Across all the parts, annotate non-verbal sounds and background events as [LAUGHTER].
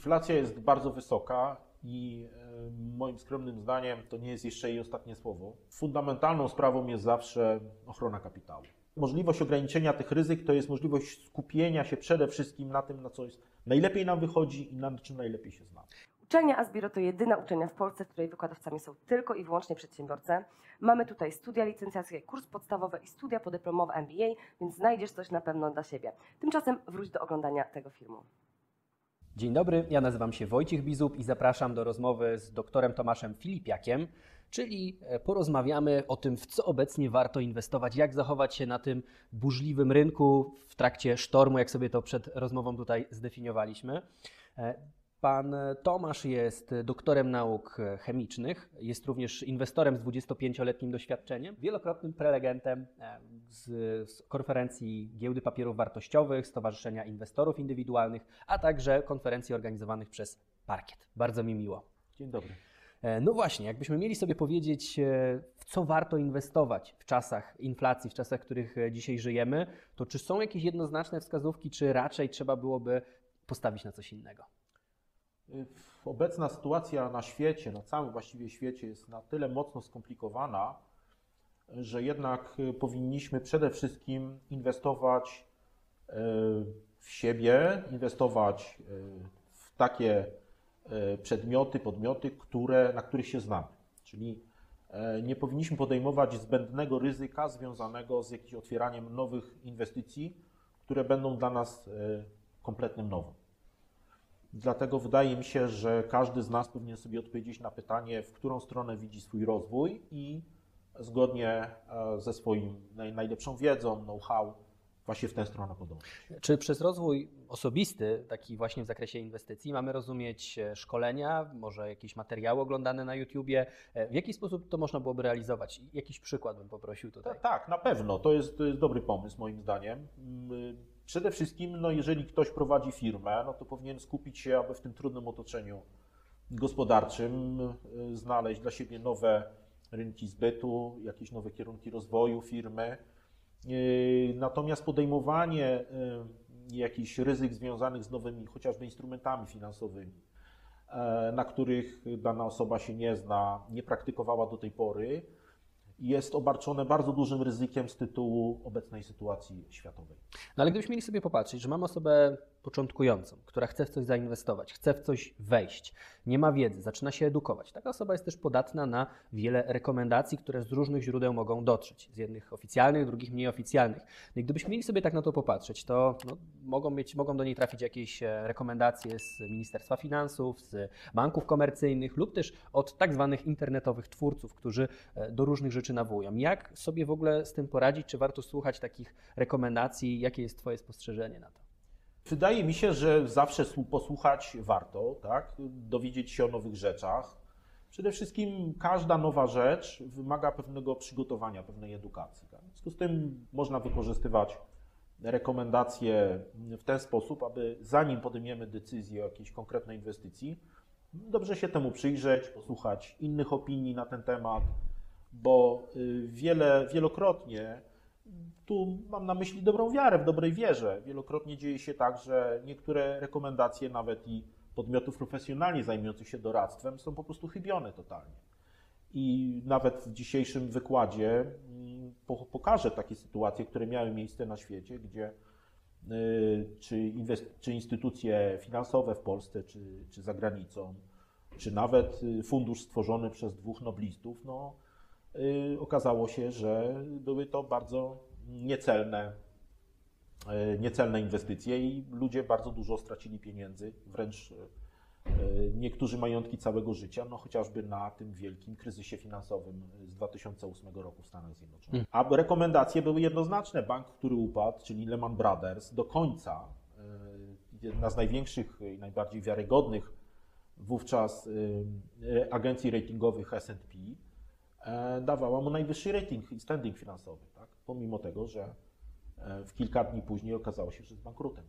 Inflacja jest bardzo wysoka i moim skromnym zdaniem to nie jest jeszcze jej ostatnie słowo. Fundamentalną sprawą jest zawsze ochrona kapitału. Możliwość ograniczenia tych ryzyk to jest możliwość skupienia się przede wszystkim na tym, na co jest najlepiej nam wychodzi i na czym najlepiej się znamy. Uczelnia Asbiro to jedyna uczelnia w Polsce, w której wykładowcami są tylko i wyłącznie przedsiębiorcy. Mamy tutaj studia licencjackie, kurs podstawowy i studia podyplomowe MBA, więc znajdziesz coś na pewno dla siebie. Tymczasem wróć do oglądania tego filmu. Dzień dobry, ja nazywam się Wojciech Bizub i zapraszam do rozmowy z doktorem Tomaszem Filipiakiem, czyli e, porozmawiamy o tym, w co obecnie warto inwestować, jak zachować się na tym burzliwym rynku w trakcie sztormu, jak sobie to przed rozmową tutaj zdefiniowaliśmy. Pan Tomasz jest doktorem nauk chemicznych, jest również inwestorem z 25-letnim doświadczeniem, wielokrotnym prelegentem e, z, z, konferencji Giełdy Papierów Wartościowych, Stowarzyszenia Inwestorów Indywidualnych, a także konferencji organizowanych przez Parkiet. Bardzo mi miło. Dzień dobry. E, no właśnie, jakbyśmy mieli sobie powiedzieć, e, w co warto inwestować w czasach inflacji, w czasach, w których dzisiaj żyjemy, to czy są jakieś jednoznaczne wskazówki, czy raczej trzeba byłoby postawić na coś innego? Obecna sytuacja na świecie, na całym właściwie świecie jest na tyle mocno skomplikowana, że jednak powinniśmy przede wszystkim inwestować e, w siebie, inwestować e, w takie e, przedmioty, podmioty, które, na których się znamy. Czyli nie powinniśmy podejmować zbędnego ryzyka związanego z jakimś otwieraniem nowych inwestycji, które będą dla nas kompletnym nowym. Dlatego wydaje mi się, że każdy z nas powinien sobie odpowiedzieć na pytanie, w którą stronę widzi swój rozwój i zgodnie e, ze swoim najlepszą wiedzą, know-how, właśnie w tę stronę podążać. Czy przez rozwój osobisty, taki właśnie w zakresie inwestycji, mamy rozumieć e, szkolenia, może jakieś materiały oglądane na YouTubie? E, w jaki sposób to można byłoby realizować? Jakiś przykład bym poprosił tutaj. Tak, tak na pewno. To jest, to jest dobry pomysł moim zdaniem. Przede wszystkim, no jeżeli ktoś prowadzi firmę, no to powinien skupić się, aby w tym trudnym otoczeniu gospodarczym y, znaleźć dla siebie nowe rynki zbytu, jakieś nowe kierunki rozwoju firmy. Y, natomiast podejmowanie y, jakichś ryzyk związanych z nowymi chociażby instrumentami finansowymi, na których dana osoba się nie zna, nie praktykowała do tej pory, jest obarczone bardzo dużym ryzykiem z tytułu obecnej sytuacji światowej. No ale gdybyśmy mieli sobie popatrzeć, że mamy osobę początkującą, która chce w coś zainwestować, chce w coś wejść, nie ma wiedzy, zaczyna się edukować. Taka osoba jest też podatna na wiele rekomendacji, które z różnych źródeł mogą dotrzeć. Z jednych oficjalnych, drugich mniej oficjalnych. No i gdybyśmy mieli sobie tak na to popatrzeć, to no, mogą, mieć, mogą do niej trafić jakieś e, rekomendacje z Ministerstwa Finansów, z banków komercyjnych lub też od tak zwanych internetowych twórców, którzy e, do różnych rzeczy nawołują. Jak sobie w ogóle z tym poradzić? Czy warto słuchać takich rekomendacji? Jakie jest Twoje spostrzeżenie na to? Wydaje mi się, że zawsze posłuchać warto, tak? dowiedzieć się o nowych rzeczach. Przede wszystkim każda nowa rzecz wymaga pewnego przygotowania, pewnej edukacji. Tak? W związku z tym można wykorzystywać rekomendacje w ten sposób, aby zanim podejmiemy decyzję o jakiejś konkretnej inwestycji, dobrze się temu przyjrzeć, posłuchać innych opinii na ten temat, bo y, wiele, wielokrotnie tu mam na myśli dobrą wiarę, w dobrej wierze. Wielokrotnie dzieje się tak, że niektóre rekomendacje, nawet i podmiotów profesjonalnie zajmujących się doradztwem, są po prostu chybione totalnie. I nawet w dzisiejszym wykładzie mm, pokażę takie sytuacje, które miały miejsce na świecie, gdzie y, czy, czy instytucje finansowe w Polsce, czy, czy za granicą, czy nawet y, fundusz stworzony przez dwóch noblistów, no, okazało się, że były to bardzo niecelne, y, niecelne inwestycje i ludzie bardzo dużo stracili pieniędzy, wręcz y, niektórzy majątki całego życia, no chociażby na tym wielkim kryzysie finansowym z 2008 roku w Stanach Zjednoczonych. A rekomendacje były jednoznaczne. Bank, który upadł, czyli Lehman Brothers, do końca jedna z największych i najbardziej wiarygodnych wówczas agencji ratingowych S&P dawała mu najwyższy rating i standing finansowy, tak? pomimo tego, że e, w kilka dni później okazało się, że jest bankrutem.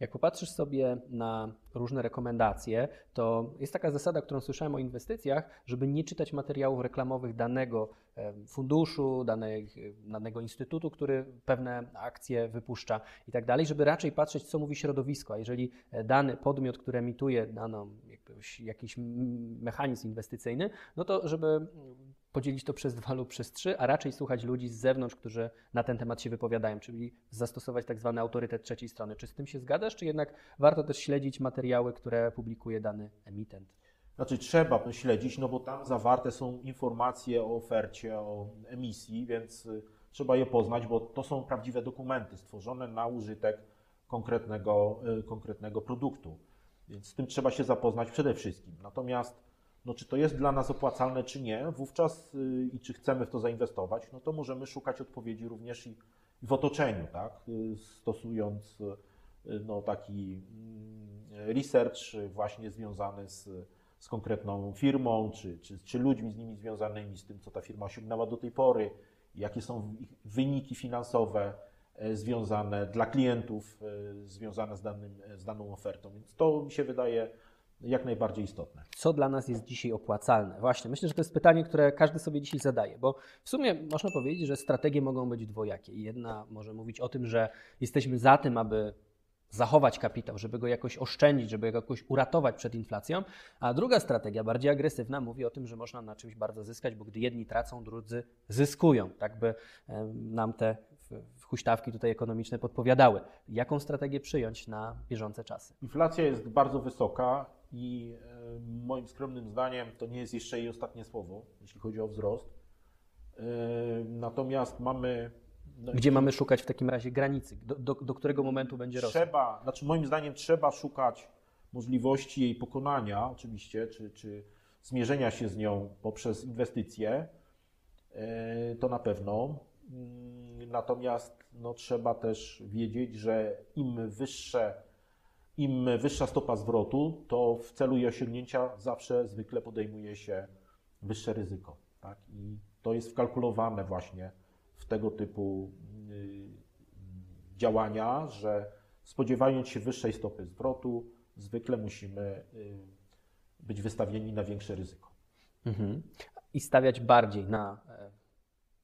Jak popatrzysz sobie na różne rekomendacje, to jest taka zasada, którą słyszałem o inwestycjach, żeby nie czytać materiałów reklamowych danego em, funduszu, danego instytutu, który pewne akcje wypuszcza i tak dalej, żeby raczej patrzeć, co mówi środowisko. A jeżeli e, dany podmiot, który emituje daną jakiś mechanizm inwestycyjny, no to żeby podzielić to przez dwa lub przez trzy, a raczej słuchać ludzi z zewnątrz, którzy na ten temat się wypowiadają, czyli zastosować tak zwany autorytet trzeciej strony. Czy z tym się zgadzasz, czy jednak warto też śledzić materiały, które publikuje dany emitent? Znaczy trzeba śledzić, no bo tam zawarte są informacje o ofercie, o emisji, więc y, trzeba je poznać, bo to są prawdziwe dokumenty stworzone na użytek konkretnego, y, konkretnego produktu. Więc z tym trzeba się zapoznać przede wszystkim. Natomiast no, czy to jest dla nas opłacalne, czy nie, wówczas y, i czy chcemy w to zainwestować, no to możemy szukać odpowiedzi również i w otoczeniu, tak? Y, stosując y, no, taki mm, research właśnie związany z, z konkretną firmą, czy, czy, czy ludźmi z nimi związanymi, z tym, co ta firma osiągnęła do tej pory, jakie są wyniki finansowe e, związane dla klientów, e, związane z, danym, z daną ofertą. Więc to mi się wydaje jak najbardziej istotne. Co dla nas jest dzisiaj opłacalne? Właśnie, myślę, że to jest pytanie, które każdy sobie dzisiaj zadaje, bo w sumie można powiedzieć, że strategie mogą być dwojakie. Jedna może mówić o tym, że jesteśmy za tym, aby zachować kapitał, żeby go jakoś oszczędzić, żeby go jakoś uratować przed inflacją, a druga strategia, bardziej agresywna, mówi o tym, że można na czymś bardzo zyskać, bo gdy jedni tracą, drudzy zyskują. Tak by nam te w- huśtawki tutaj ekonomiczne podpowiadały. Jaką strategię przyjąć na bieżące czasy? Inflacja jest bardzo wysoka i e, moim skromnym zdaniem to nie jest jeszcze jej ostatnie słowo, jeśli chodzi o wzrost. E, Natomiast mamy. no, Gdzie mamy szukać w takim razie granicy? Do, do, do którego momentu będzie rosła? Trzeba, znaczy moim zdaniem trzeba szukać możliwości jej pokonania, oczywiście, czy, czy zmierzenia się z nią poprzez inwestycje. E, To na pewno. Natomiast no, trzeba też wiedzieć, że im wyższe, im wyższa stopa zwrotu, to w celu jej osiągnięcia zawsze zwykle podejmuje się wyższe ryzyko. Tak? I to jest wkalkulowane właśnie w tego typu y, działania, że spodziewając się wyższej stopy zwrotu, zwykle musimy y, być wystawieni na większe ryzyko. Mhm. I stawiać bardziej na e,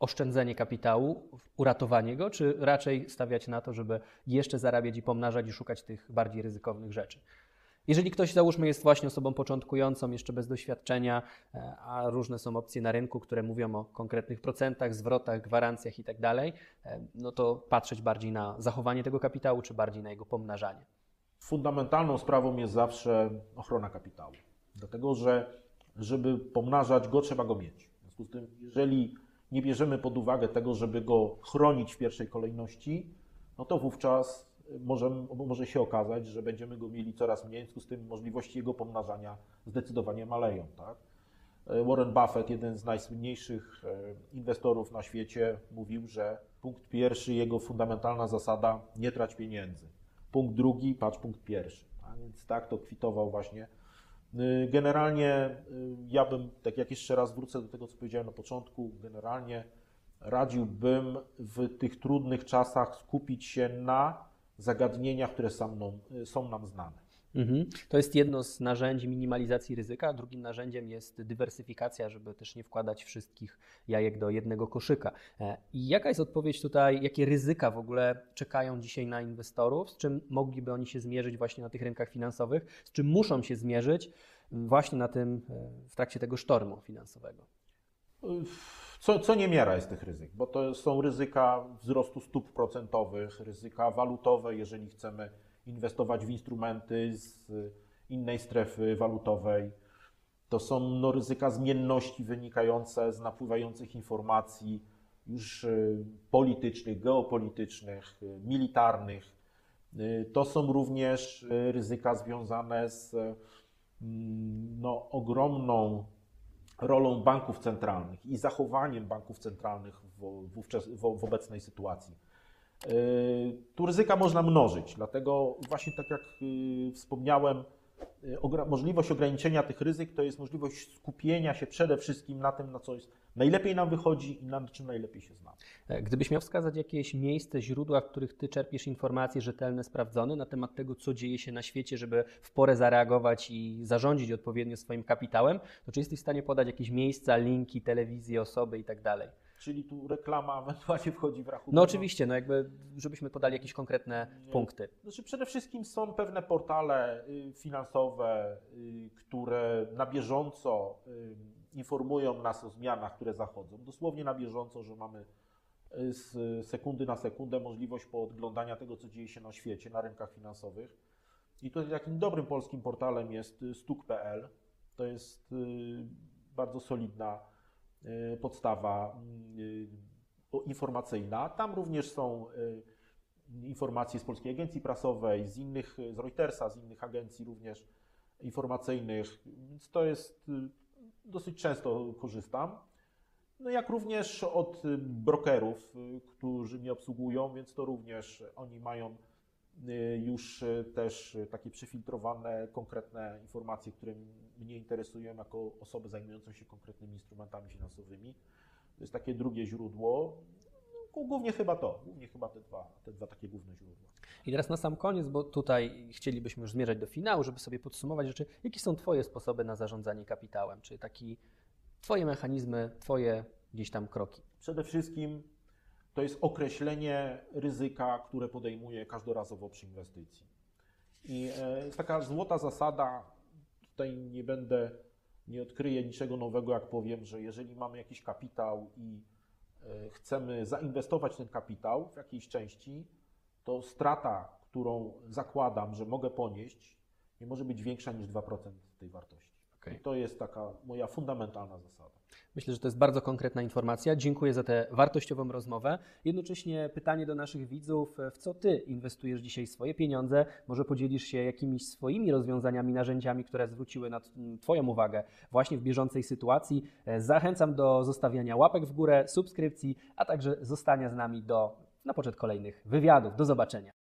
oszczędzenie kapitału, uratowanie go, czy raczej stawiać na to, żeby jeszcze zarabiać i pomnażać i szukać tych bardziej ryzykownych rzeczy? Jeżeli ktoś, załóżmy, jest właśnie osobą początkującą, jeszcze bez doświadczenia, e, a różne są opcje na rynku, które mówią o konkretnych procentach, zwrotach, gwarancjach i tak e, no to patrzeć bardziej na zachowanie tego kapitału, czy bardziej na jego pomnażanie. Fundamentalną sprawą jest zawsze ochrona kapitału, dlatego że żeby pomnażać go, trzeba go mieć. W związku z tym, jeżeli nie bierzemy pod uwagę tego, żeby go chronić w pierwszej kolejności, no to wówczas może, może się okazać, że będziemy go mieli coraz mniej, w związku z tym możliwości jego pomnażania zdecydowanie maleją. Tak? Warren Buffett, jeden z najsłynniejszych e, inwestorów na świecie, mówił, że punkt pierwszy, jego fundamentalna zasada, nie trać pieniędzy. Punkt drugi, patrz punkt pierwszy. A więc tak to kwitował właśnie. Y, Generalnie y, ja bym, tak jak jeszcze raz wrócę do tego, co powiedziałem na początku, generalnie radziłbym w tych trudnych czasach skupić się na zagadnieniach, które są są nam znane. Mhm. To jest jedno z narzędzi minimalizacji ryzyka. Drugim narzędziem jest dywersyfikacja, żeby też nie wkładać wszystkich jajek do jednego koszyka. E, I jaka jest odpowiedź tutaj, jakie ryzyka w ogóle czekają dzisiaj na inwestorów, z czym mogliby oni się zmierzyć właśnie na tych rynkach finansowych, z czym muszą się zmierzyć właśnie na tym, e, w trakcie tego sztormu finansowego? Co, co niemiara jest tych ryzyk, bo to są ryzyka wzrostu stóp procentowych, ryzyka walutowe, jeżeli chcemy inwestować w instrumenty z innej strefy walutowej. To są no, ryzyka zmienności wynikające z napływających informacji już y, politycznych, geopolitycznych, y, militarnych. Y, To są również ryzyka związane z mm, no, ogromną rolą banków centralnych i zachowaniem banków centralnych w, w, w obecnej sytuacji. Yy, Tu ryzyka można mnożyć, dlatego właśnie tak jak yy, wspomniałem, możliwość ograniczenia tych ryzyk to jest możliwość skupienia się przede wszystkim na tym, na co jest najlepiej nam wychodzi i na czym najlepiej się znamy. E, Gdybyś miał wskazać jakieś miejsce, źródła, w których ty czerpiesz informacje rzetelne, sprawdzone na temat tego, co dzieje się na świecie, żeby w porę zareagować i zarządzić odpowiednio swoim kapitałem, to czy jesteś w stanie podać jakieś miejsca, linki, telewizje, osoby i tak dalej? Czyli tu reklama [LAUGHS] ewentualnie wchodzi w rachunek. No oczywiście, no jakby, żebyśmy podali jakieś konkretne punkty. Znaczy przede wszystkim są pewne portale y, finansowe, y, które na bieżąco y, informują nas o zmianach, które zachodzą. Dosłownie na bieżąco, że mamy y, z sekundy na sekundę możliwość podglądania tego, co dzieje się na świecie, na rynkach finansowych. I tutaj takim dobrym polskim portalem jest stuk.pl. To jest bardzo solidna podstawa informacyjna. Tam również są informacje z Polskiej Agencji Prasowej, z innych, z Reutersa, z innych agencji również informacyjnych, więc to jest, y, dosyć często korzystam. No jak również od y, brokerów, y, którzy mnie obsługują, więc to również oni mają już też takie przefiltrowane, konkretne informacje, które mnie interesują jako osobę zajmującą się konkretnymi instrumentami finansowymi. To jest takie drugie źródło. Głównie chyba to, głównie chyba te dwa, te dwa takie główne źródła. I teraz na sam koniec, bo tutaj chcielibyśmy już zmierzać do finału, żeby sobie podsumować rzeczy. Jakie są Twoje sposoby na zarządzanie kapitałem? Czy taki Twoje mechanizmy, Twoje gdzieś tam kroki? Przede wszystkim to jest określenie ryzyka, które podejmuje każdorazowo przy inwestycji. I jest taka złota zasada, tutaj nie będę, nie odkryję niczego nowego, jak powiem, że jeżeli mamy jakiś kapitał i e, chcemy zainwestować ten kapitał w jakiejś części, to strata, którą zakładam, że mogę ponieść, nie może być większa niż 2% tej wartości. Okej. I to jest taka moja fundamentalna zasada. Myślę, że to jest bardzo konkretna informacja. Dziękuję za tę wartościową rozmowę. Jednocześnie pytanie do naszych widzów, w co Ty inwestujesz dzisiaj swoje pieniądze? Może podzielisz się jakimiś swoimi rozwiązaniami, narzędziami, które zwróciły na Twoją uwagę właśnie w bieżącej sytuacji. E, Zachęcam do zostawiania łapek w górę, subskrypcji, a także zostania z nami do na poczet kolejnych wywiadów. Do zobaczenia.